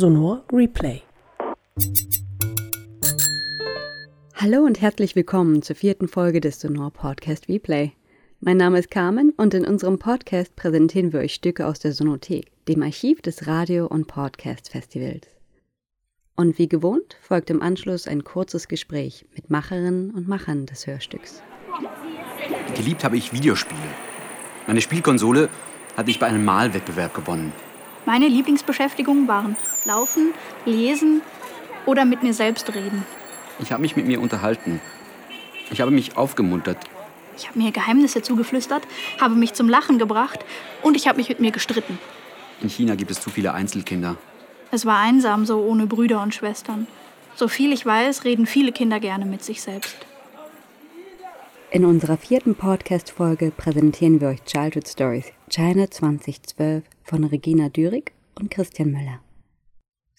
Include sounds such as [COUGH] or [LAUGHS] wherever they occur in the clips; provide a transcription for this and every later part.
Sonor Replay. Hallo und herzlich willkommen zur vierten Folge des Sonor Podcast Replay. Mein Name ist Carmen und in unserem Podcast präsentieren wir euch Stücke aus der Sonothek, dem Archiv des Radio- und Podcast-Festivals. Und wie gewohnt folgt im Anschluss ein kurzes Gespräch mit Macherinnen und Machern des Hörstücks. Geliebt habe ich Videospiele. Meine Spielkonsole hatte ich bei einem Malwettbewerb gewonnen. Meine Lieblingsbeschäftigungen waren Laufen, Lesen oder mit mir selbst reden. Ich habe mich mit mir unterhalten. Ich habe mich aufgemuntert. Ich habe mir Geheimnisse zugeflüstert, habe mich zum Lachen gebracht und ich habe mich mit mir gestritten. In China gibt es zu viele Einzelkinder. Es war einsam so ohne Brüder und Schwestern. So viel ich weiß, reden viele Kinder gerne mit sich selbst. In unserer vierten Podcast-Folge präsentieren wir euch Childhood Stories China 2012 von Regina Dürig und Christian Müller.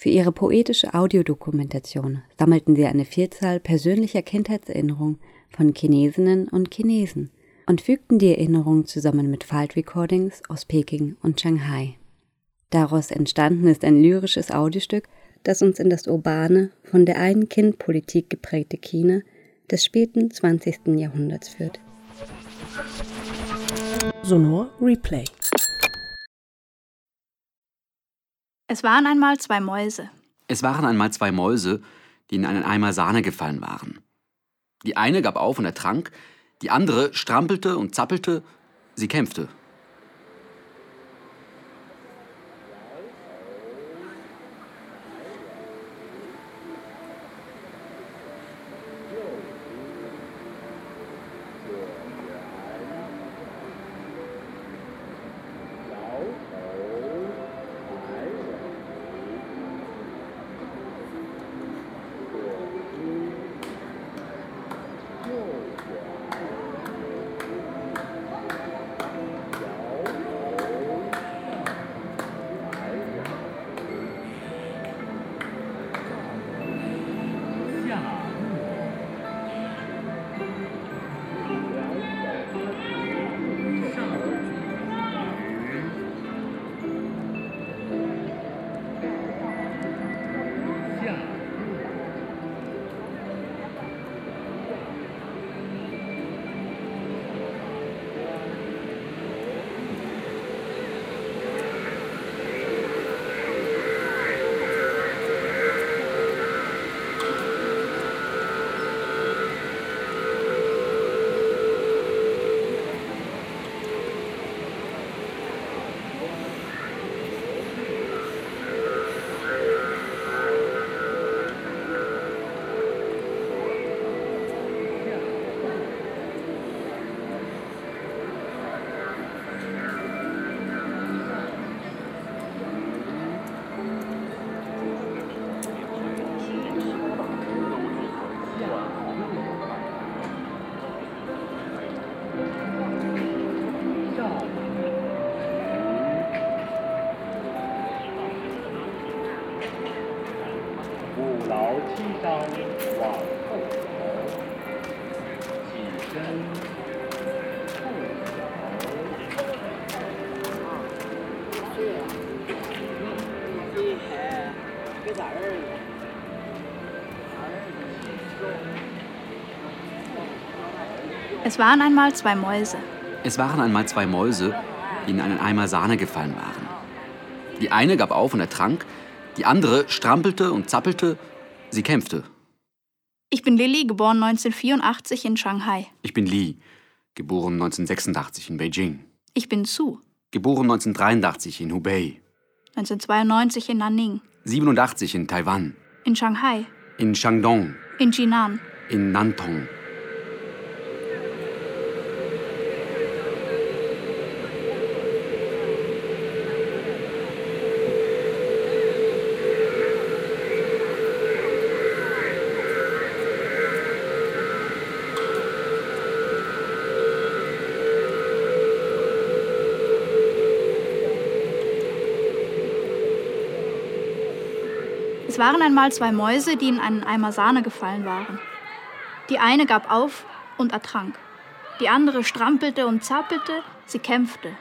Für ihre poetische Audiodokumentation sammelten sie eine Vielzahl persönlicher Kindheitserinnerungen von Chinesinnen und Chinesen und fügten die Erinnerungen zusammen mit Falt-Recordings aus Peking und Shanghai. Daraus entstanden ist ein lyrisches Audiostück, das uns in das urbane, von der Ein-Kind-Politik geprägte China des späten 20. Jahrhunderts führt. Sonor Replay. Es waren einmal zwei Mäuse. Es waren einmal zwei Mäuse, die in einen Eimer Sahne gefallen waren. Die eine gab auf und ertrank, die andere strampelte und zappelte, sie kämpfte. Es waren einmal zwei Mäuse. Es waren einmal zwei Mäuse, die in einen Eimer Sahne gefallen waren. Die eine gab auf und ertrank, die andere strampelte und zappelte, sie kämpfte. Ich bin Lilly, geboren 1984 in Shanghai. Ich bin Li, geboren 1986 in Beijing. Ich bin Su, Geboren 1983 in Hubei. 1992 in Nanning. 87 in Taiwan. In Shanghai. In Shandong. In Jinan. In Nantong. Waren einmal zwei Mäuse, die in einen Eimer Sahne gefallen waren. Die eine gab auf und ertrank. Die andere strampelte und zappelte, sie kämpfte.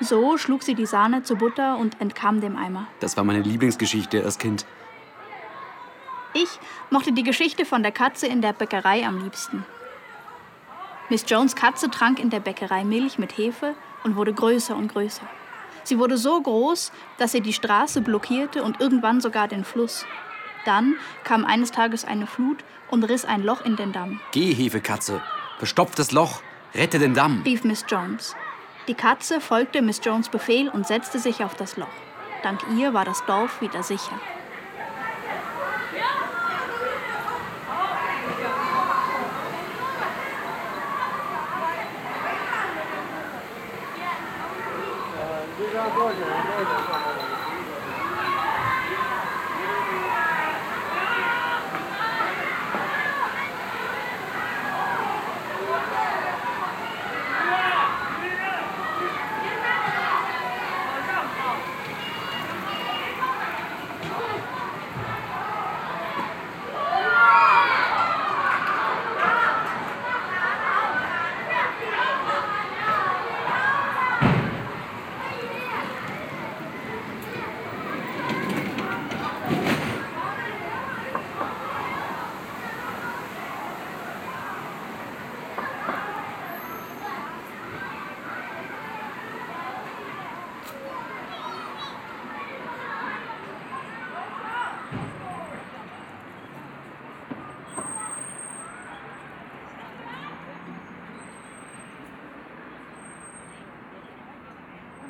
So schlug sie die Sahne zur Butter und entkam dem Eimer. Das war meine Lieblingsgeschichte als Kind. Ich mochte die Geschichte von der Katze in der Bäckerei am liebsten. Miss Jones Katze trank in der Bäckerei Milch mit Hefe und wurde größer und größer. Sie wurde so groß, dass sie die Straße blockierte und irgendwann sogar den Fluss. Dann kam eines Tages eine Flut und riss ein Loch in den Damm. Geh, Hefekatze, verstopf das Loch, rette den Damm, rief Miss Jones. Die Katze folgte Miss Jones Befehl und setzte sich auf das Loch. Dank ihr war das Dorf wieder sicher. Obrigado,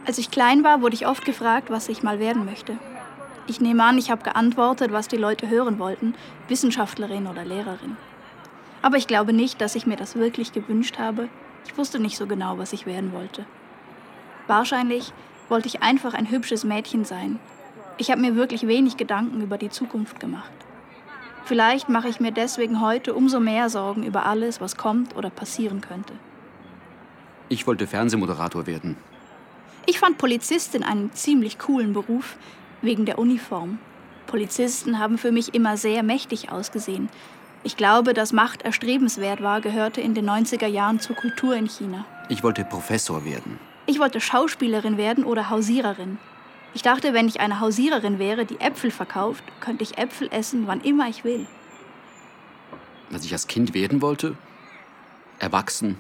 Als ich klein war, wurde ich oft gefragt, was ich mal werden möchte. Ich nehme an, ich habe geantwortet, was die Leute hören wollten, Wissenschaftlerin oder Lehrerin. Aber ich glaube nicht, dass ich mir das wirklich gewünscht habe. Ich wusste nicht so genau, was ich werden wollte. Wahrscheinlich wollte ich einfach ein hübsches Mädchen sein. Ich habe mir wirklich wenig Gedanken über die Zukunft gemacht. Vielleicht mache ich mir deswegen heute umso mehr Sorgen über alles, was kommt oder passieren könnte. Ich wollte Fernsehmoderator werden. Ich fand Polizistin einen ziemlich coolen Beruf wegen der Uniform. Polizisten haben für mich immer sehr mächtig ausgesehen. Ich glaube, dass Macht erstrebenswert war, gehörte in den 90er Jahren zur Kultur in China. Ich wollte Professor werden. Ich wollte Schauspielerin werden oder Hausiererin. Ich dachte, wenn ich eine Hausiererin wäre, die Äpfel verkauft, könnte ich Äpfel essen, wann immer ich will. Was ich als Kind werden wollte? Erwachsen,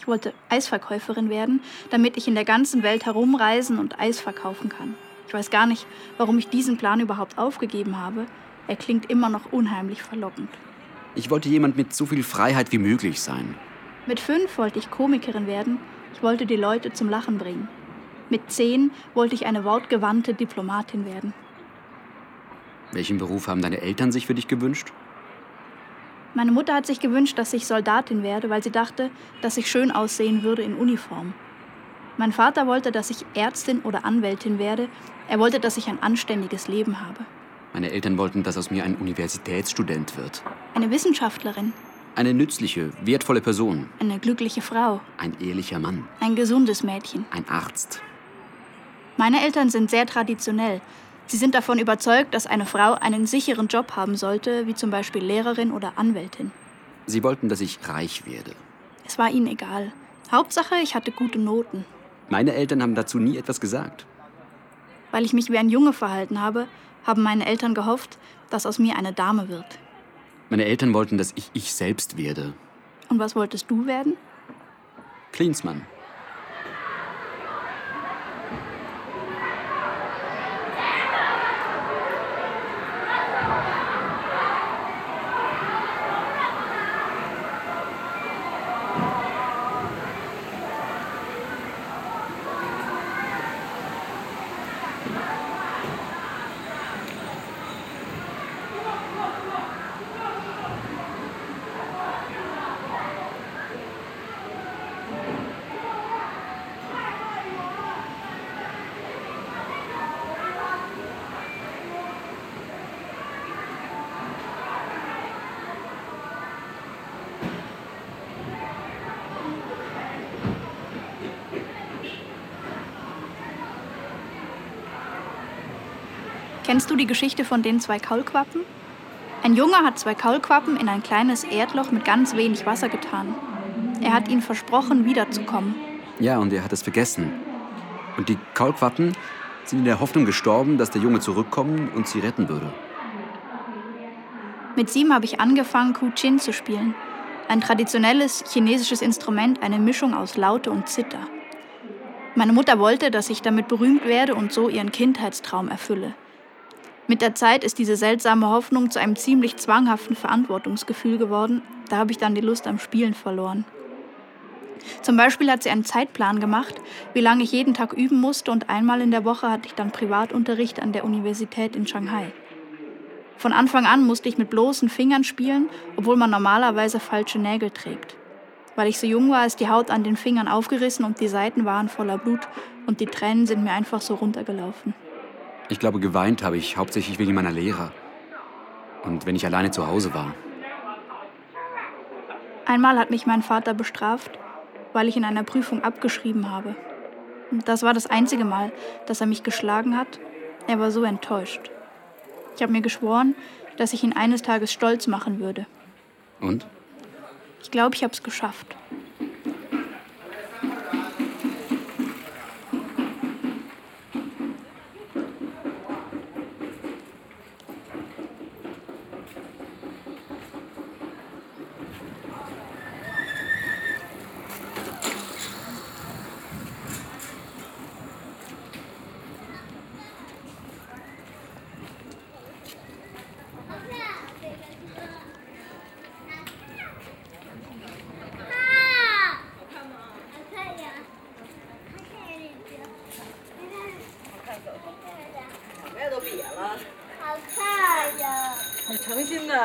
ich wollte Eisverkäuferin werden, damit ich in der ganzen Welt herumreisen und Eis verkaufen kann. Ich weiß gar nicht, warum ich diesen Plan überhaupt aufgegeben habe. Er klingt immer noch unheimlich verlockend. Ich wollte jemand mit so viel Freiheit wie möglich sein. Mit fünf wollte ich Komikerin werden. Ich wollte die Leute zum Lachen bringen. Mit zehn wollte ich eine wortgewandte Diplomatin werden. Welchen Beruf haben deine Eltern sich für dich gewünscht? Meine Mutter hat sich gewünscht, dass ich Soldatin werde, weil sie dachte, dass ich schön aussehen würde in Uniform. Mein Vater wollte, dass ich Ärztin oder Anwältin werde. Er wollte, dass ich ein anständiges Leben habe. Meine Eltern wollten, dass aus mir ein Universitätsstudent wird. Eine Wissenschaftlerin. Eine nützliche, wertvolle Person. Eine glückliche Frau. Ein ehrlicher Mann. Ein gesundes Mädchen. Ein Arzt. Meine Eltern sind sehr traditionell. Sie sind davon überzeugt, dass eine Frau einen sicheren Job haben sollte, wie zum Beispiel Lehrerin oder Anwältin. Sie wollten, dass ich reich werde. Es war ihnen egal. Hauptsache, ich hatte gute Noten. Meine Eltern haben dazu nie etwas gesagt. Weil ich mich wie ein Junge verhalten habe, haben meine Eltern gehofft, dass aus mir eine Dame wird. Meine Eltern wollten, dass ich ich selbst werde. Und was wolltest du werden? Klinsmann. Kennst du die Geschichte von den zwei Kaulquappen? Ein Junge hat zwei Kaulquappen in ein kleines Erdloch mit ganz wenig Wasser getan. Er hat ihnen versprochen, wiederzukommen. Ja, und er hat es vergessen. Und die Kaulquappen sind in der Hoffnung gestorben, dass der Junge zurückkommen und sie retten würde. Mit sieben habe ich angefangen, Ku-Chin zu spielen. Ein traditionelles chinesisches Instrument, eine Mischung aus Laute und Zither. Meine Mutter wollte, dass ich damit berühmt werde und so ihren Kindheitstraum erfülle. Mit der Zeit ist diese seltsame Hoffnung zu einem ziemlich zwanghaften Verantwortungsgefühl geworden. Da habe ich dann die Lust am Spielen verloren. Zum Beispiel hat sie einen Zeitplan gemacht, wie lange ich jeden Tag üben musste und einmal in der Woche hatte ich dann Privatunterricht an der Universität in Shanghai. Von Anfang an musste ich mit bloßen Fingern spielen, obwohl man normalerweise falsche Nägel trägt. Weil ich so jung war, ist die Haut an den Fingern aufgerissen und die Seiten waren voller Blut und die Tränen sind mir einfach so runtergelaufen. Ich glaube, geweint habe ich hauptsächlich wegen meiner Lehrer. Und wenn ich alleine zu Hause war. Einmal hat mich mein Vater bestraft, weil ich in einer Prüfung abgeschrieben habe. Das war das einzige Mal, dass er mich geschlagen hat. Er war so enttäuscht. Ich habe mir geschworen, dass ich ihn eines Tages stolz machen würde. Und? Ich glaube, ich habe es geschafft.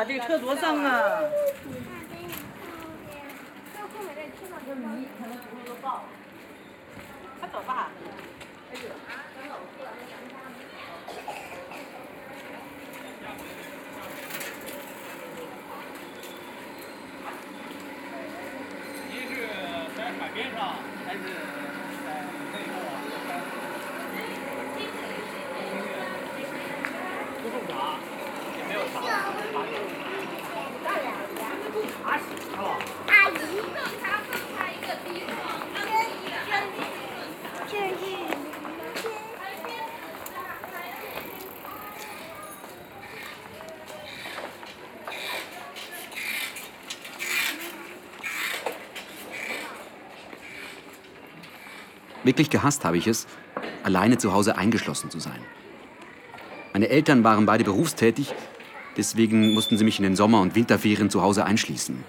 这个车多脏啊！Wirklich gehasst habe ich es, alleine zu Hause eingeschlossen zu sein. Meine Eltern waren beide berufstätig, deswegen mussten sie mich in den Sommer- und Winterferien zu Hause einschließen.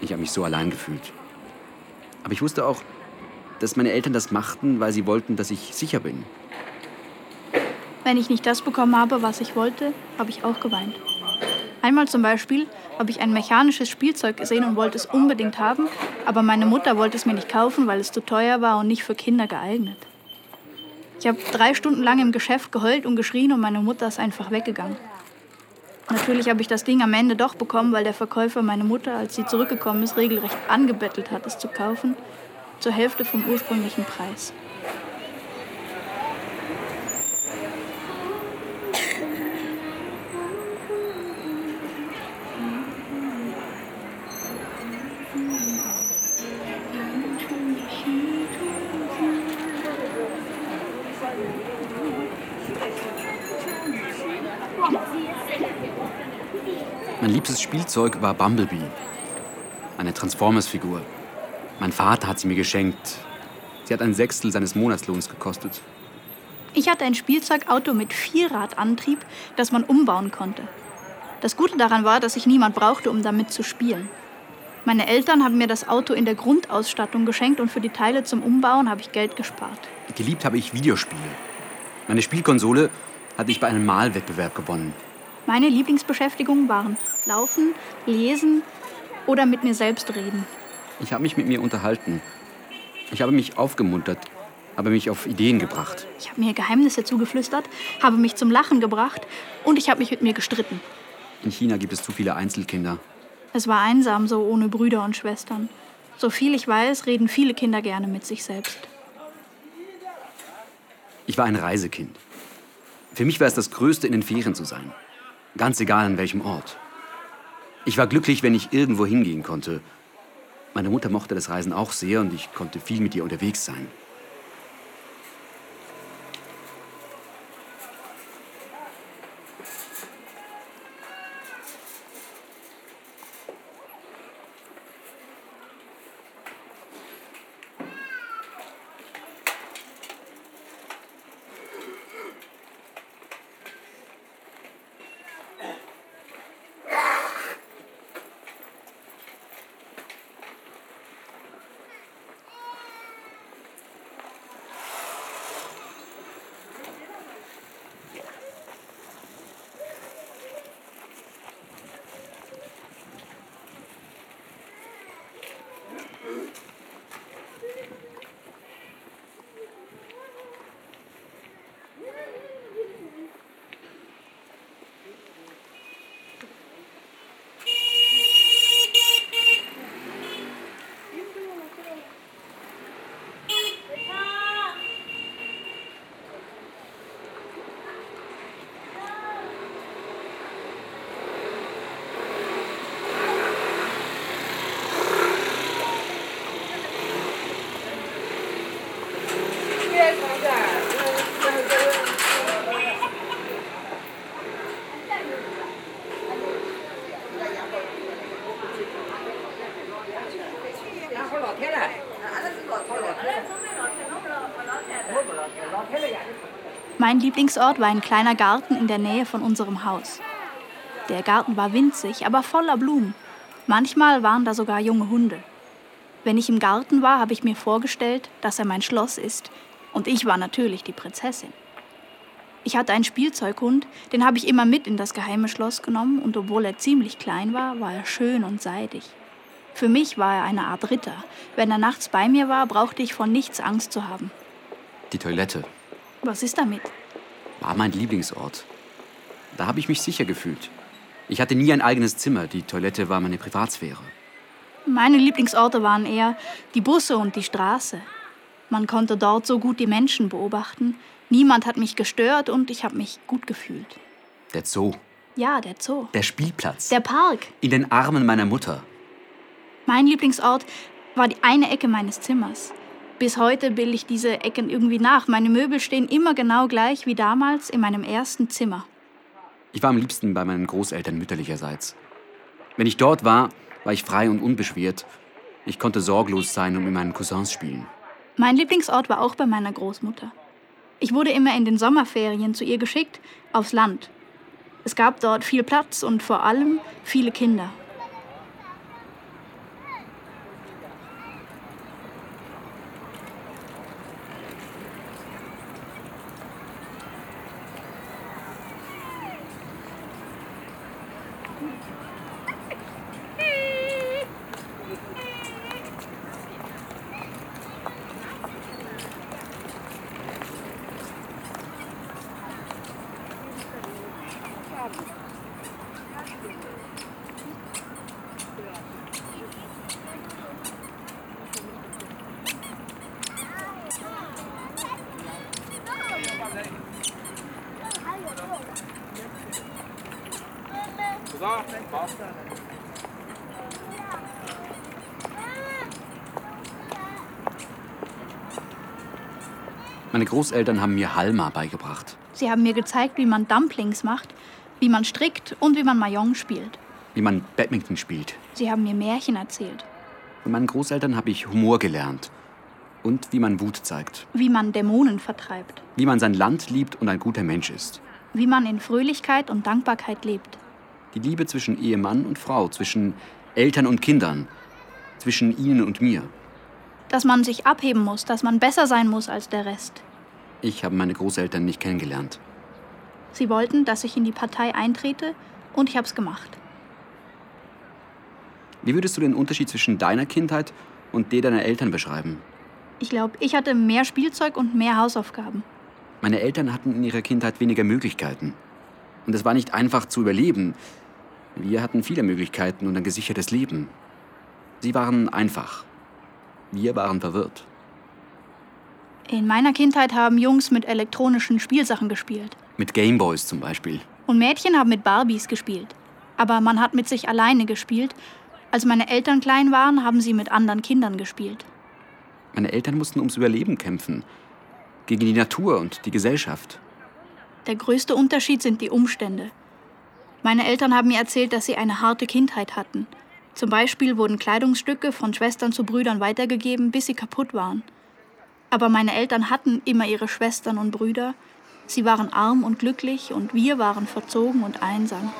Ich habe mich so allein gefühlt. Aber ich wusste auch, dass meine Eltern das machten, weil sie wollten, dass ich sicher bin. Wenn ich nicht das bekommen habe, was ich wollte, habe ich auch geweint. Einmal zum Beispiel habe ich ein mechanisches Spielzeug gesehen und wollte es unbedingt haben, aber meine Mutter wollte es mir nicht kaufen, weil es zu teuer war und nicht für Kinder geeignet. Ich habe drei Stunden lang im Geschäft geheult und geschrien und meine Mutter ist einfach weggegangen. Natürlich habe ich das Ding am Ende doch bekommen, weil der Verkäufer meine Mutter, als sie zurückgekommen ist, regelrecht angebettelt hat, es zu kaufen, zur Hälfte vom ursprünglichen Preis. Spielzeug war Bumblebee. Eine Transformers-Figur. Mein Vater hat sie mir geschenkt. Sie hat ein Sechstel seines Monatslohns gekostet. Ich hatte ein Spielzeugauto mit Vierradantrieb, das man umbauen konnte. Das Gute daran war, dass ich niemand brauchte, um damit zu spielen. Meine Eltern haben mir das Auto in der Grundausstattung geschenkt und für die Teile zum Umbauen habe ich Geld gespart. Geliebt habe ich Videospiele. Meine Spielkonsole hatte ich bei einem Malwettbewerb gewonnen. Meine Lieblingsbeschäftigungen waren Laufen, Lesen oder mit mir selbst reden. Ich habe mich mit mir unterhalten. Ich habe mich aufgemuntert, habe mich auf Ideen gebracht. Ich habe mir Geheimnisse zugeflüstert, habe mich zum Lachen gebracht und ich habe mich mit mir gestritten. In China gibt es zu viele Einzelkinder. Es war einsam, so ohne Brüder und Schwestern. So viel ich weiß, reden viele Kinder gerne mit sich selbst. Ich war ein Reisekind. Für mich war es das Größte, in den Ferien zu sein. Ganz egal an welchem Ort. Ich war glücklich, wenn ich irgendwo hingehen konnte. Meine Mutter mochte das Reisen auch sehr und ich konnte viel mit ihr unterwegs sein. Mein Lieblingsort war ein kleiner Garten in der Nähe von unserem Haus. Der Garten war winzig, aber voller Blumen. Manchmal waren da sogar junge Hunde. Wenn ich im Garten war, habe ich mir vorgestellt, dass er mein Schloss ist, und ich war natürlich die Prinzessin. Ich hatte einen Spielzeughund, den habe ich immer mit in das geheime Schloss genommen, und obwohl er ziemlich klein war, war er schön und seidig. Für mich war er eine Art Ritter. Wenn er nachts bei mir war, brauchte ich vor nichts Angst zu haben. Die Toilette Was ist damit? war mein Lieblingsort. Da habe ich mich sicher gefühlt. Ich hatte nie ein eigenes Zimmer, die Toilette war meine Privatsphäre. Meine Lieblingsorte waren eher die Busse und die Straße. Man konnte dort so gut die Menschen beobachten. Niemand hat mich gestört und ich habe mich gut gefühlt. Der Zoo, Ja, der Zoo. der Spielplatz, Der Park. in den Armen meiner Mutter. Mein Lieblingsort war die eine Ecke meines Zimmers. Bis heute bilde ich diese Ecken irgendwie nach. Meine Möbel stehen immer genau gleich wie damals in meinem ersten Zimmer. Ich war am liebsten bei meinen Großeltern mütterlicherseits. Wenn ich dort war, war ich frei und unbeschwert. Ich konnte sorglos sein und mit meinen Cousins spielen. Mein Lieblingsort war auch bei meiner Großmutter. Ich wurde immer in den Sommerferien zu ihr geschickt, aufs Land. Es gab dort viel Platz und vor allem viele Kinder. Großeltern haben mir Halma beigebracht, Sie haben mir gezeigt, wie man Dumplings macht, wie man strickt und wie man Mahjong spielt. wie man Badminton spielt. Sie haben mir Märchen erzählt, Von meinen Großeltern habe ich Humor gelernt und wie man Wut zeigt, wie man Dämonen vertreibt, wie man sein Land liebt und ein guter Mensch ist. wie man in Fröhlichkeit und Dankbarkeit lebt. Die Liebe zwischen Ehemann und Frau, zwischen Eltern und Kindern, zwischen ihnen und mir. Dass man sich abheben muss, dass man besser sein muss als der Rest. Ich habe meine Großeltern nicht kennengelernt. Sie wollten, dass ich in die Partei eintrete und ich habe es gemacht. Wie würdest du den Unterschied zwischen deiner Kindheit und der deiner Eltern beschreiben? Ich glaube, ich hatte mehr Spielzeug und mehr Hausaufgaben. Meine Eltern hatten in ihrer Kindheit weniger Möglichkeiten. Und es war nicht einfach zu überleben. Wir hatten viele Möglichkeiten und ein gesichertes Leben. Sie waren einfach. Wir waren verwirrt. In meiner Kindheit haben Jungs mit elektronischen Spielsachen gespielt. Mit Gameboys zum Beispiel. Und Mädchen haben mit Barbies gespielt. Aber man hat mit sich alleine gespielt. Als meine Eltern klein waren, haben sie mit anderen Kindern gespielt. Meine Eltern mussten ums Überleben kämpfen. Gegen die Natur und die Gesellschaft. Der größte Unterschied sind die Umstände. Meine Eltern haben mir erzählt, dass sie eine harte Kindheit hatten. Zum Beispiel wurden Kleidungsstücke von Schwestern zu Brüdern weitergegeben, bis sie kaputt waren. Aber meine Eltern hatten immer ihre Schwestern und Brüder. Sie waren arm und glücklich und wir waren verzogen und einsam.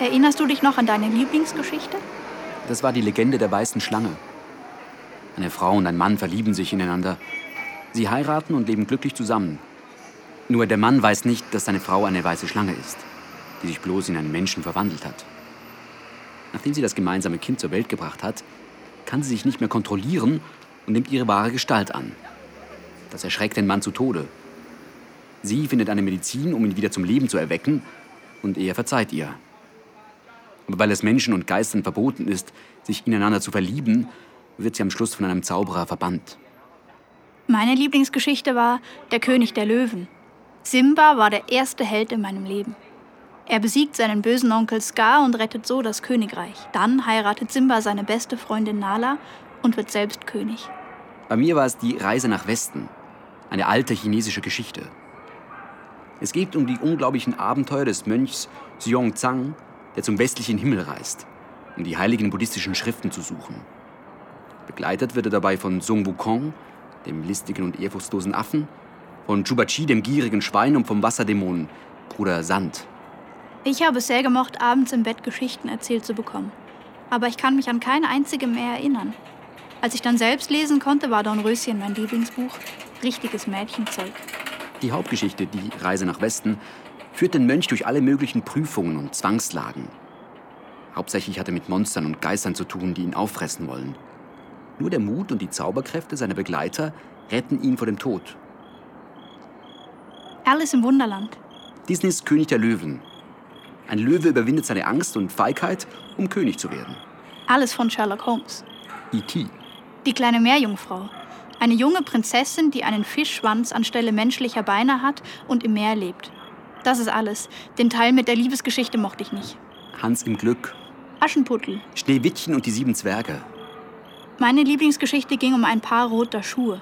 Erinnerst du dich noch an deine Lieblingsgeschichte? Das war die Legende der weißen Schlange. Eine Frau und ein Mann verlieben sich ineinander. Sie heiraten und leben glücklich zusammen. Nur der Mann weiß nicht, dass seine Frau eine weiße Schlange ist, die sich bloß in einen Menschen verwandelt hat. Nachdem sie das gemeinsame Kind zur Welt gebracht hat, kann sie sich nicht mehr kontrollieren und nimmt ihre wahre Gestalt an. Das erschreckt den Mann zu Tode. Sie findet eine Medizin, um ihn wieder zum Leben zu erwecken, und er verzeiht ihr. Aber weil es Menschen und Geistern verboten ist, sich ineinander zu verlieben, wird sie am Schluss von einem Zauberer verbannt. Meine Lieblingsgeschichte war Der König der Löwen. Simba war der erste Held in meinem Leben. Er besiegt seinen bösen Onkel Scar und rettet so das Königreich. Dann heiratet Simba seine beste Freundin Nala und wird selbst König. Bei mir war es die Reise nach Westen, eine alte chinesische Geschichte. Es geht um die unglaublichen Abenteuer des Mönchs Xiong Zhang, der zum westlichen Himmel reist, um die heiligen buddhistischen Schriften zu suchen. Begleitet wird er dabei von Sung Wukong, dem listigen und ehrfurchtslosen Affen, von Chubachi, dem gierigen Schwein und vom Wasserdämon Bruder Sand. Ich habe es sehr gemocht, abends im Bett Geschichten erzählt zu bekommen. Aber ich kann mich an keine einzige mehr erinnern. Als ich dann selbst lesen konnte, war Dornröschen mein Lieblingsbuch. Richtiges Mädchenzeug. Die Hauptgeschichte, die Reise nach Westen, führt den Mönch durch alle möglichen Prüfungen und Zwangslagen. Hauptsächlich hat er mit Monstern und Geistern zu tun, die ihn auffressen wollen. Nur der Mut und die Zauberkräfte seiner Begleiter retten ihn vor dem Tod. Alice im Wunderland. Disneys König der Löwen. Ein Löwe überwindet seine Angst und Feigheit, um König zu werden. Alles von Sherlock Holmes. E.T. Die kleine Meerjungfrau. Eine junge Prinzessin, die einen Fischschwanz anstelle menschlicher Beine hat und im Meer lebt. Das ist alles. Den Teil mit der Liebesgeschichte mochte ich nicht. Hans im Glück. Aschenputtel. Schneewittchen und die sieben Zwerge. Meine Lieblingsgeschichte ging um ein Paar roter Schuhe.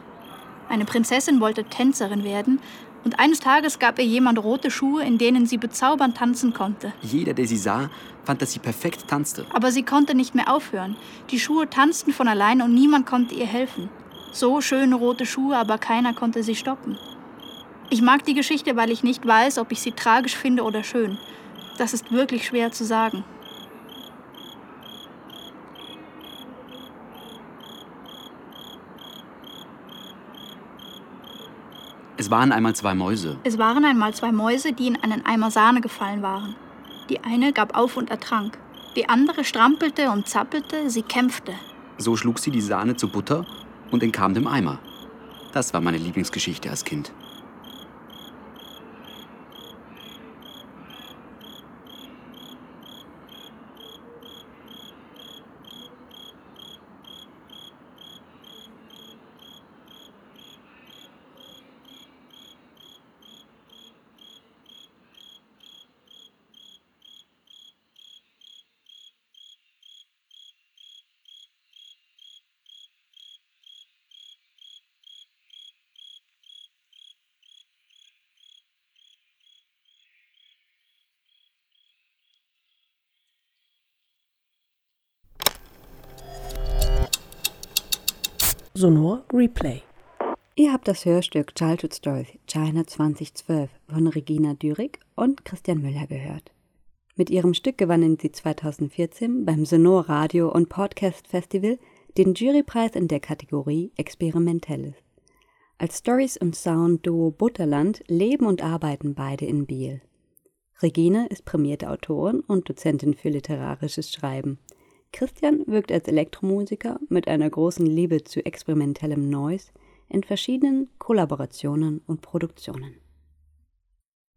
Eine Prinzessin wollte Tänzerin werden und eines Tages gab ihr jemand rote Schuhe, in denen sie bezaubernd tanzen konnte. Jeder, der sie sah, fand, dass sie perfekt tanzte. Aber sie konnte nicht mehr aufhören. Die Schuhe tanzten von allein und niemand konnte ihr helfen. So schöne rote Schuhe, aber keiner konnte sie stoppen. Ich mag die Geschichte, weil ich nicht weiß, ob ich sie tragisch finde oder schön. Das ist wirklich schwer zu sagen. Es waren einmal zwei Mäuse. Es waren einmal zwei Mäuse, die in einen Eimer Sahne gefallen waren. Die eine gab auf und ertrank. Die andere strampelte und zappelte, sie kämpfte. So schlug sie die Sahne zu Butter und entkam dem Eimer. Das war meine Lieblingsgeschichte als Kind. Sonor Replay. Ihr habt das Hörstück Childhood Stories China 2012 von Regina Dürig und Christian Müller gehört. Mit ihrem Stück gewannen sie 2014 beim Sonor Radio und Podcast Festival den Jurypreis in der Kategorie Experimentelles. Als Stories und Sound Duo Butterland leben und arbeiten beide in Biel. Regina ist prämierte Autorin und Dozentin für literarisches Schreiben. Christian wirkt als Elektromusiker mit einer großen Liebe zu experimentellem Noise in verschiedenen Kollaborationen und Produktionen.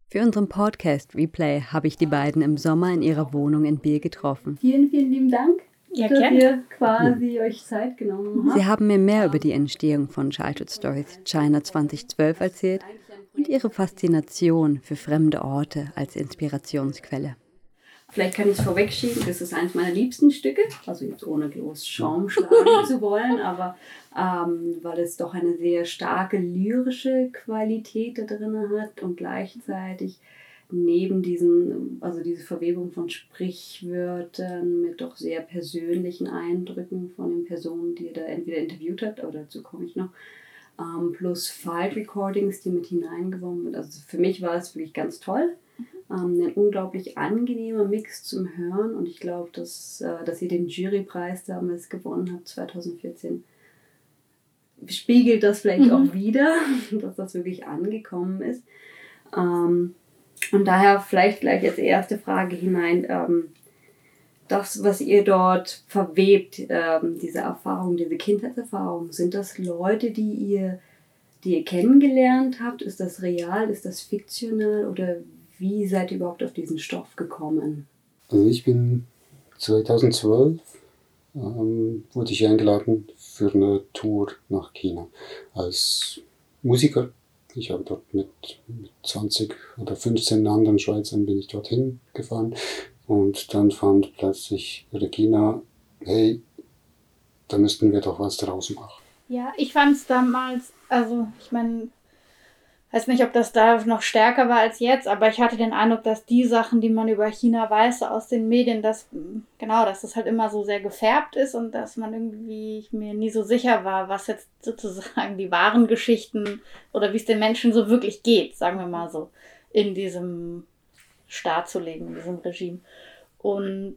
Für unseren Podcast Replay habe ich die beiden im Sommer in ihrer Wohnung in Biel getroffen. Vielen, vielen lieben Dank, Ja, dass gerne. ihr quasi euch Zeit genommen habt. Sie haben mir mehr über die Entstehung von Childhood Stories China 2012 erzählt und ihre Faszination für fremde Orte als Inspirationsquelle. Vielleicht kann ich es vorwegschieben, das ist eines meiner liebsten Stücke. Also jetzt ohne groß Schaum schlagen [LAUGHS] zu wollen, aber ähm, weil es doch eine sehr starke lyrische Qualität da drin hat und gleichzeitig neben diesen, also diese Verwebung von Sprichwörtern mit doch sehr persönlichen Eindrücken von den Personen, die er da entweder interviewt hat, oder dazu komme ich noch, ähm, plus File Recordings, die mit hineingewonnen wird. Also für mich war es wirklich ganz toll. Ähm, ein unglaublich angenehmer Mix zum Hören und ich glaube, dass, äh, dass ihr den Jurypreis damals gewonnen habt, 2014, spiegelt das vielleicht Mhm. auch wieder, [LAUGHS] dass das wirklich angekommen ist. Ähm, und daher vielleicht gleich als erste Frage hinein, ähm, das, was ihr dort verwebt, ähm, diese Erfahrung, diese Kindheitserfahrung, sind das Leute, die ihr, die ihr kennengelernt habt? Ist das real? Ist das fiktional? Oder wie seid ihr überhaupt auf diesen Stoff gekommen? Also ich bin 2012 ähm, wurde ich eingeladen für eine Tour nach China als Musiker. Ich habe dort mit, mit 20 oder 15 anderen Schweizern bin ich dorthin gefahren und dann fand plötzlich Regina, hey, da müssten wir doch was draus machen. Ja, ich fand es damals, also ich meine, weiß nicht, ob das da noch stärker war als jetzt, aber ich hatte den Eindruck, dass die Sachen, die man über China weiß, aus den Medien, dass genau, dass das halt immer so sehr gefärbt ist und dass man irgendwie ich mir nie so sicher war, was jetzt sozusagen die wahren Geschichten oder wie es den Menschen so wirklich geht, sagen wir mal so, in diesem Staat zu leben, in diesem Regime. Und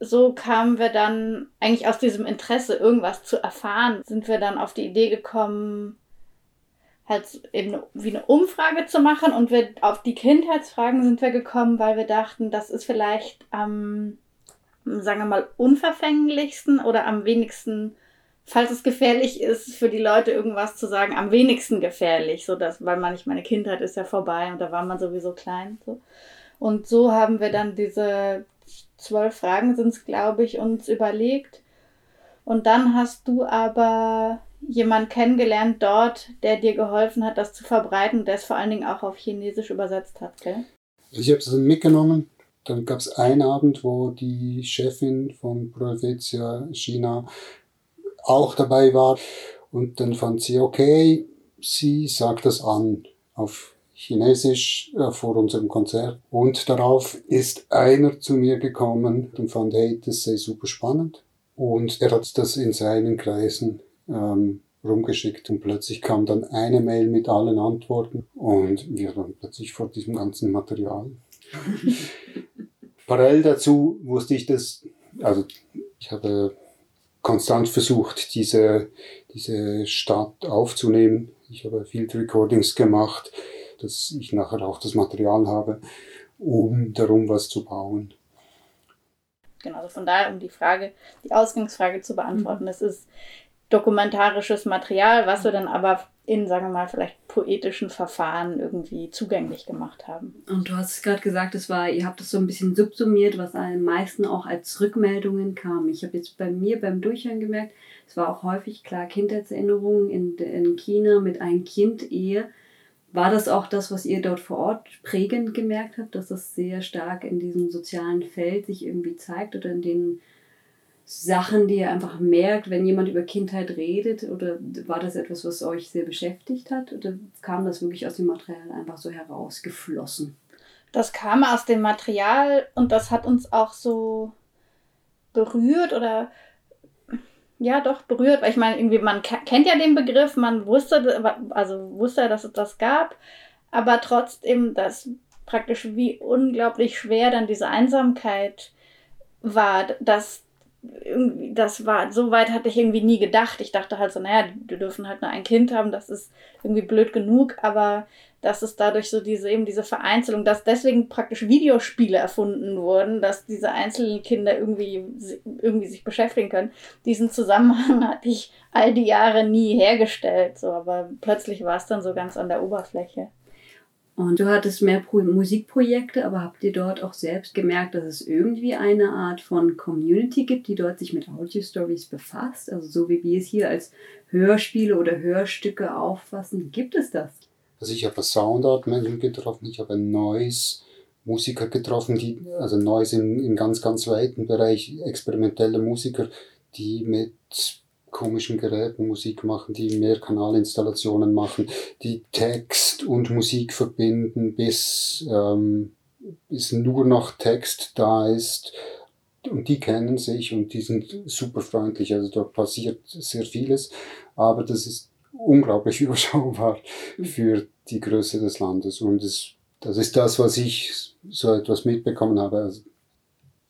so kamen wir dann eigentlich aus diesem Interesse, irgendwas zu erfahren, sind wir dann auf die Idee gekommen, halt eben wie eine Umfrage zu machen. Und wir auf die Kindheitsfragen sind wir gekommen, weil wir dachten, das ist vielleicht am, sagen wir mal, unverfänglichsten oder am wenigsten, falls es gefährlich ist, für die Leute irgendwas zu sagen, am wenigsten gefährlich, so dass, weil man nicht, meine Kindheit ist ja vorbei und da war man sowieso klein. So. Und so haben wir dann diese zwölf Fragen sind es, glaube ich, uns überlegt. Und dann hast du aber jemanden kennengelernt dort, der dir geholfen hat, das zu verbreiten, der es vor allen Dingen auch auf Chinesisch übersetzt hat, gell? Ich habe es mitgenommen. Dann gab es einen Abend, wo die Chefin von Prohelvetia China auch dabei war. Und dann fand sie, okay, sie sagt das an auf Chinesisch äh, vor unserem Konzert. Und darauf ist einer zu mir gekommen und fand, hey, das sei super spannend. Und er hat das in seinen Kreisen ähm, rumgeschickt und plötzlich kam dann eine Mail mit allen Antworten und wir waren plötzlich vor diesem ganzen Material. Parallel dazu wusste ich das, also ich habe konstant versucht, diese, diese Stadt aufzunehmen. Ich habe Field Recordings gemacht, dass ich nachher auch das Material habe, um darum was zu bauen. Genau, also von daher, um die Frage, die Ausgangsfrage zu beantworten, das ist dokumentarisches Material, was wir dann aber in, sagen wir mal, vielleicht poetischen Verfahren irgendwie zugänglich gemacht haben. Und du hast gerade gesagt, es war, ihr habt das so ein bisschen subsumiert, was am meisten auch als Rückmeldungen kam. Ich habe jetzt bei mir beim Durchhören gemerkt, es war auch häufig klar Kindheitserinnerungen in, in China mit einem Kind Ehe. War das auch das, was ihr dort vor Ort prägend gemerkt habt, dass das sehr stark in diesem sozialen Feld sich irgendwie zeigt oder in den Sachen, die ihr einfach merkt, wenn jemand über Kindheit redet? Oder war das etwas, was euch sehr beschäftigt hat? Oder kam das wirklich aus dem Material einfach so herausgeflossen? Das kam aus dem Material und das hat uns auch so berührt oder ja doch berührt, weil ich meine, irgendwie, man kennt ja den Begriff, man wusste, also wusste, dass es das gab, aber trotzdem, dass praktisch wie unglaublich schwer dann diese Einsamkeit war, dass irgendwie, das war, so weit hatte ich irgendwie nie gedacht. Ich dachte halt so, naja, die dürfen halt nur ein Kind haben, das ist irgendwie blöd genug, aber dass es dadurch so diese, eben diese Vereinzelung, dass deswegen praktisch Videospiele erfunden wurden, dass diese einzelnen Kinder irgendwie, irgendwie sich beschäftigen können. Diesen Zusammenhang [LAUGHS] hatte ich all die Jahre nie hergestellt, so, aber plötzlich war es dann so ganz an der Oberfläche. Und du hattest mehr Pro Musikprojekte, aber habt ihr dort auch selbst gemerkt, dass es irgendwie eine Art von Community gibt, die dort sich mit Audio-Stories befasst? Also so wie wir es hier als Hörspiele oder Hörstücke auffassen, gibt es das? Also ich habe Soundart-Menschen getroffen, ich habe Noise Musiker getroffen, die, also Noise im, im ganz, ganz weiten Bereich, experimentelle Musiker, die mit komischen Geräten Musik machen, die Mehrkanalinstallationen machen, die Text und Musik verbinden, bis, ähm, bis nur noch Text da ist. Und die kennen sich und die sind super freundlich. Also da passiert sehr vieles, aber das ist unglaublich [LAUGHS] überschaubar für die Größe des Landes. Und es, das ist das, was ich so etwas mitbekommen habe. Also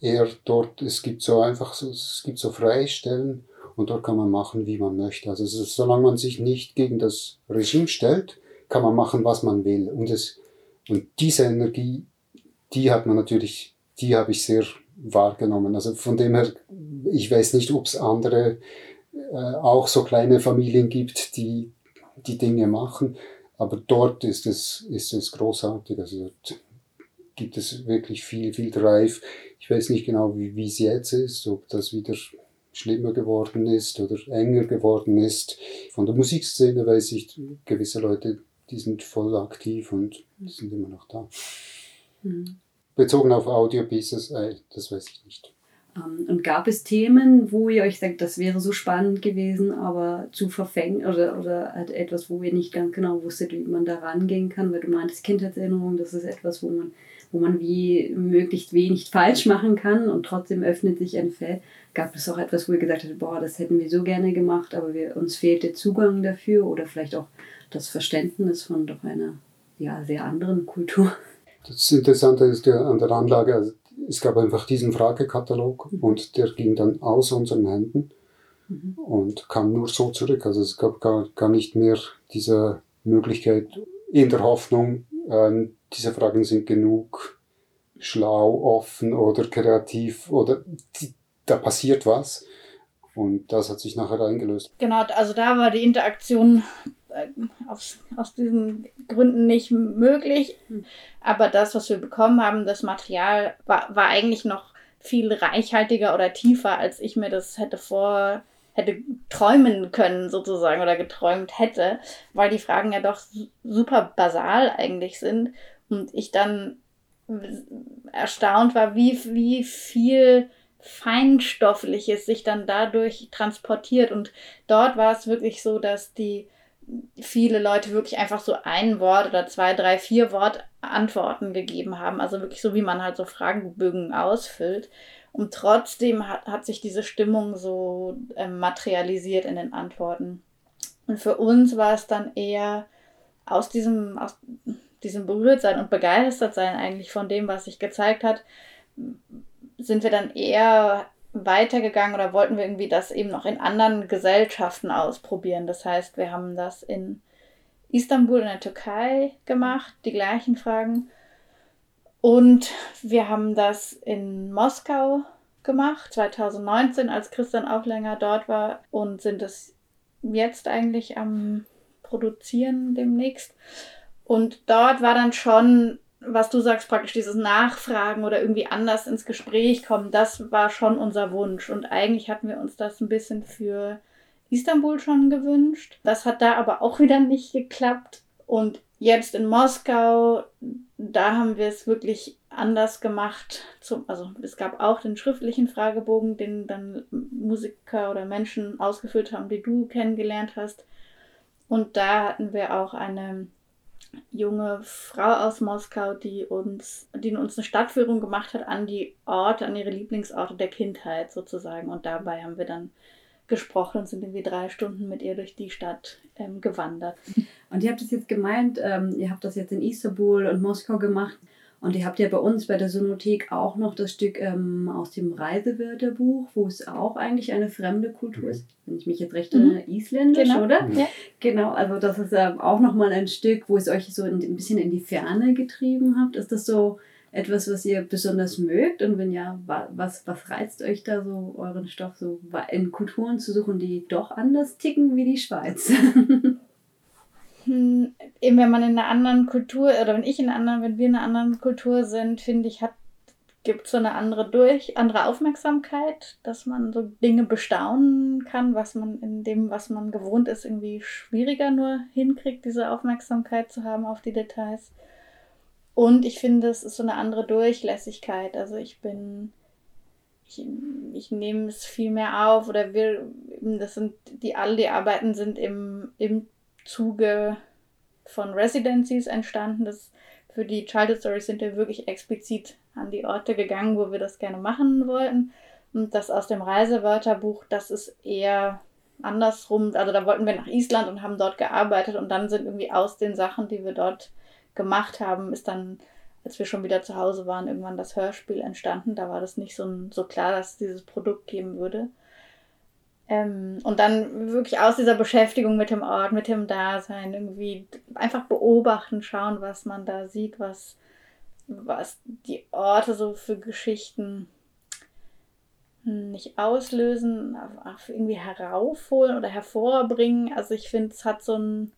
eher dort, es gibt so einfach so, es gibt so Freistellen, und dort kann man machen, wie man möchte. Also ist, solange man sich nicht gegen das Regime stellt, kann man machen, was man will. Und, es, und diese Energie, die hat man natürlich, die habe ich sehr wahrgenommen. Also von dem her, ich weiß nicht, ob es andere äh, auch so kleine Familien gibt, die die Dinge machen, aber dort ist es, ist es großartig. Also dort gibt es wirklich viel, viel Drive. Ich weiß nicht genau, wie, wie es jetzt ist, ob das wieder schlimmer geworden ist oder enger geworden ist. Von der Musikszene weiß ich, gewisse Leute, die sind voll aktiv und die sind immer noch da. Mhm. Bezogen auf Audio-Pieces, äh, das weiß ich nicht. Ähm, und gab es Themen, wo ihr euch sagt, das wäre so spannend gewesen, aber zu verfängt oder, oder halt etwas, wo ihr nicht ganz genau wusstet, wie man da rangehen kann? Weil du meintest, Kindheitserinnerung, das ist etwas, wo man, wo man wie möglichst wenig falsch machen kann und trotzdem öffnet sich ein Feld gab es auch etwas, wo ihr gesagt habt, boah, das hätten wir so gerne gemacht, aber wir, uns fehlt der Zugang dafür oder vielleicht auch das Verständnis von doch einer ja, sehr anderen Kultur? Das Interessante ist ja an der Anlage, also es gab einfach diesen Fragekatalog mhm. und der ging dann aus unseren Händen mhm. und kam nur so zurück. Also es gab gar, gar nicht mehr diese Möglichkeit in der Hoffnung, äh, diese Fragen sind genug schlau, offen oder kreativ oder die, da passiert was. Und das hat sich nachher eingelöst. Genau, also da war die Interaktion äh, aus, aus diesen Gründen nicht möglich. Aber das, was wir bekommen haben, das Material, war, war eigentlich noch viel reichhaltiger oder tiefer, als ich mir das hätte vor hätte träumen können sozusagen oder geträumt hätte, weil die Fragen ja doch super basal eigentlich sind und ich dann erstaunt war, wie, wie viel Feinstoffliches sich dann dadurch transportiert. Und dort war es wirklich so, dass die viele Leute wirklich einfach so ein Wort oder zwei, drei, vier Wort Antworten gegeben haben. Also wirklich so, wie man halt so Fragebögen ausfüllt. Und trotzdem hat, hat sich diese Stimmung so äh, materialisiert in den Antworten. Und für uns war es dann eher aus diesem, aus diesem Berührtsein und Begeistertsein eigentlich von dem, was sich gezeigt hat, sind wir dann eher weitergegangen oder wollten wir irgendwie das eben noch in anderen Gesellschaften ausprobieren. Das heißt, wir haben das in Istanbul in der Türkei gemacht, die gleichen Fragen. Und wir haben das in Moskau gemacht, 2019, als Christian auch länger dort war und sind es jetzt eigentlich am Produzieren demnächst. Und dort war dann schon was du sagst, praktisch dieses Nachfragen oder irgendwie anders ins Gespräch kommen, das war schon unser Wunsch. Und eigentlich hatten wir uns das ein bisschen für Istanbul schon gewünscht. Das hat da aber auch wieder nicht geklappt. Und jetzt in Moskau, da haben wir es wirklich anders gemacht. Zum, also es gab auch den schriftlichen Fragebogen, den dann Musiker oder Menschen ausgefüllt haben, die du kennengelernt hast. Und da hatten wir auch eine junge Frau aus Moskau, die uns, die uns eine Stadtführung gemacht hat an die Orte, an ihre Lieblingsorte der Kindheit sozusagen. Und dabei haben wir dann gesprochen und sind irgendwie drei Stunden mit ihr durch die Stadt ähm, gewandert. [LAUGHS] Und ihr habt das jetzt gemeint, ähm, ihr habt das jetzt in Istanbul und Moskau gemacht. Und ihr habt ja bei uns bei der Sonothek auch noch das Stück ähm, aus dem Reisewörterbuch, wo es auch eigentlich eine fremde Kultur ist. Wenn ich mich jetzt recht erinnere, mhm. isländisch, genau. oder? Ja. Genau, also das ist ähm, auch nochmal ein Stück, wo es euch so ein bisschen in die Ferne getrieben habt. Ist das so etwas, was ihr besonders mögt? Und wenn ja, was, was reizt euch da so, euren Stoff so in Kulturen zu suchen, die doch anders ticken wie die Schweiz? [LAUGHS] Eben wenn man in einer anderen Kultur, oder wenn ich in einer anderen, wenn wir in einer anderen Kultur sind, finde ich, hat gibt so eine andere durch, andere Aufmerksamkeit, dass man so Dinge bestaunen kann, was man in dem, was man gewohnt ist, irgendwie schwieriger nur hinkriegt, diese Aufmerksamkeit zu haben auf die Details. Und ich finde, es ist so eine andere Durchlässigkeit. Also ich bin, ich, ich nehme es viel mehr auf oder wir, das sind die, alle die Arbeiten sind im, im Zuge von Residencies entstanden. Das für die Childhood Stories sind wir wirklich explizit an die Orte gegangen, wo wir das gerne machen wollten. Und das aus dem Reisewörterbuch, das ist eher andersrum. Also da wollten wir nach Island und haben dort gearbeitet und dann sind irgendwie aus den Sachen, die wir dort gemacht haben, ist dann, als wir schon wieder zu Hause waren, irgendwann das Hörspiel entstanden. Da war das nicht so, so klar, dass es dieses Produkt geben würde. Ähm, und dann wirklich aus dieser Beschäftigung mit dem Ort, mit dem Dasein, irgendwie einfach beobachten, schauen, was man da sieht, was, was die Orte so für Geschichten nicht auslösen, aber irgendwie heraufholen oder hervorbringen. Also ich finde, es hat so ein,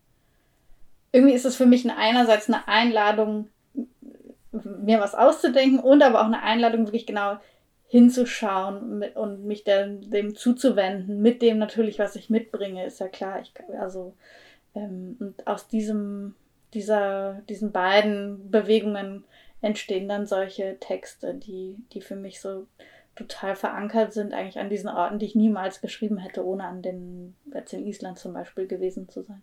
irgendwie ist es für mich einerseits eine Einladung, mir was auszudenken und aber auch eine Einladung, wirklich genau hinzuschauen mit, und mich dem, dem zuzuwenden, mit dem natürlich, was ich mitbringe, ist ja klar. Ich, also, ähm, und aus diesem, dieser, diesen beiden Bewegungen entstehen dann solche Texte, die, die für mich so total verankert sind, eigentlich an diesen Orten, die ich niemals geschrieben hätte, ohne an den, jetzt in Island zum Beispiel gewesen zu sein.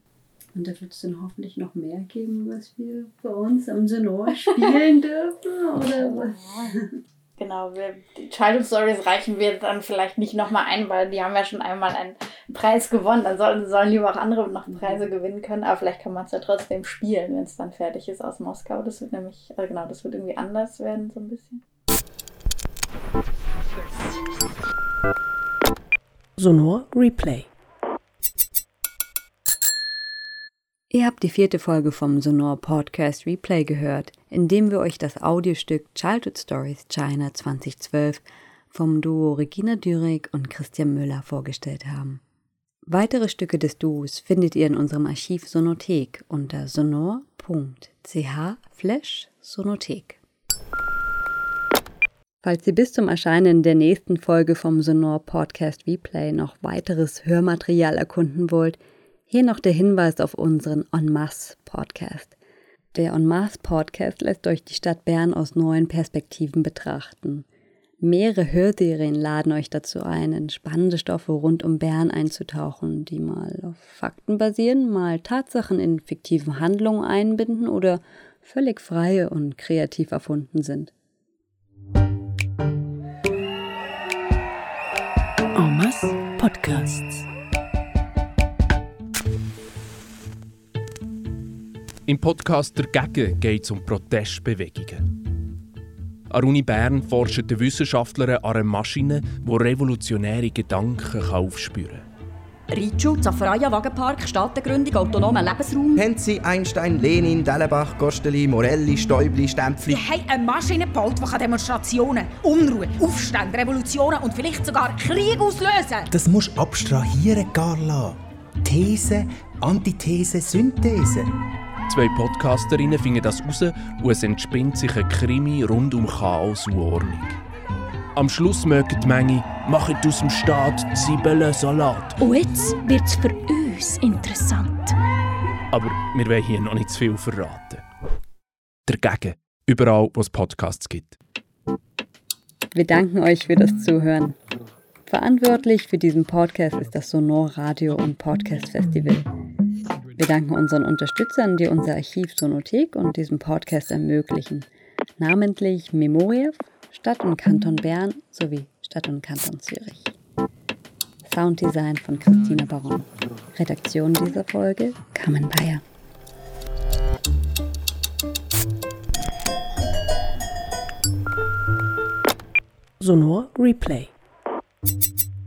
Und da wird es dann hoffentlich noch mehr geben, was wir bei uns am Sonor spielen [LAUGHS] dürfen, oder was? Genau, wir, die Childhood Stories reichen wir dann vielleicht nicht nochmal ein, weil die haben ja schon einmal einen Preis gewonnen. Dann sollen, sollen lieber auch andere noch Preise gewinnen können, aber vielleicht kann man es ja trotzdem spielen, wenn es dann fertig ist aus Moskau. Das wird nämlich, also genau, das wird irgendwie anders werden, so ein bisschen. Sonor Replay. Ihr habt die vierte Folge vom Sonor Podcast Replay gehört, in dem wir euch das Audiostück Childhood Stories China 2012 vom Duo Regina Dürig und Christian Müller vorgestellt haben. Weitere Stücke des Duos findet ihr in unserem Archiv Sonothek unter sonor.ch Sonothek. Falls ihr bis zum Erscheinen der nächsten Folge vom Sonor Podcast Replay noch weiteres Hörmaterial erkunden wollt, hier noch der Hinweis auf unseren En Masse Podcast. Der En Masse Podcast lässt euch die Stadt Bern aus neuen Perspektiven betrachten. Mehrere Hörserien laden euch dazu ein, in spannende Stoffe rund um Bern einzutauchen, die mal auf Fakten basieren, mal Tatsachen in fiktiven Handlungen einbinden oder völlig freie und kreativ erfunden sind. En Podcasts. Im Podcast «Dagegen» geht es um Protestbewegungen. An der Uni Bern forscht der Wissenschaftler an einer Maschine, die revolutionäre Gedanken aufspüren kann. Ritschu, Zaffaraya, Wagenpark, Staatengründung, autonomer Lebensraum. Haben Sie Einstein, Lenin, Dellenbach, Gosteli, Morelli, Stäubli, Stempfli? Sie haben eine Maschine gebaut, die Demonstrationen, Unruhe, Aufstände, Revolutionen und vielleicht sogar Krieg auslösen kann. Das musst du abstrahieren, Carla. These, Antithese, Synthese. Zwei Podcasterinnen finden das raus und es entspinnt sich ein Krimi rund um Chaos und Ordnung. Am Schluss mögen die Menge «Machet aus dem Staat Zwiebeln-Salat». Und jetzt wird es für uns interessant. Aber wir wollen hier noch nicht zu viel verraten. Dagegen, überall, wo es Podcasts gibt. Wir danken euch für das Zuhören. Verantwortlich für diesen Podcast ist das Sonor Radio und Podcast Festival. Wir danken unseren Unterstützern, die unser Archiv Sonothek und diesen Podcast ermöglichen, namentlich Memoriev, Stadt und Kanton Bern sowie Stadt und Kanton Zürich. Sounddesign von Christina Baron. Redaktion dieser Folge Carmen Bayer. Sonor Replay. Thank you.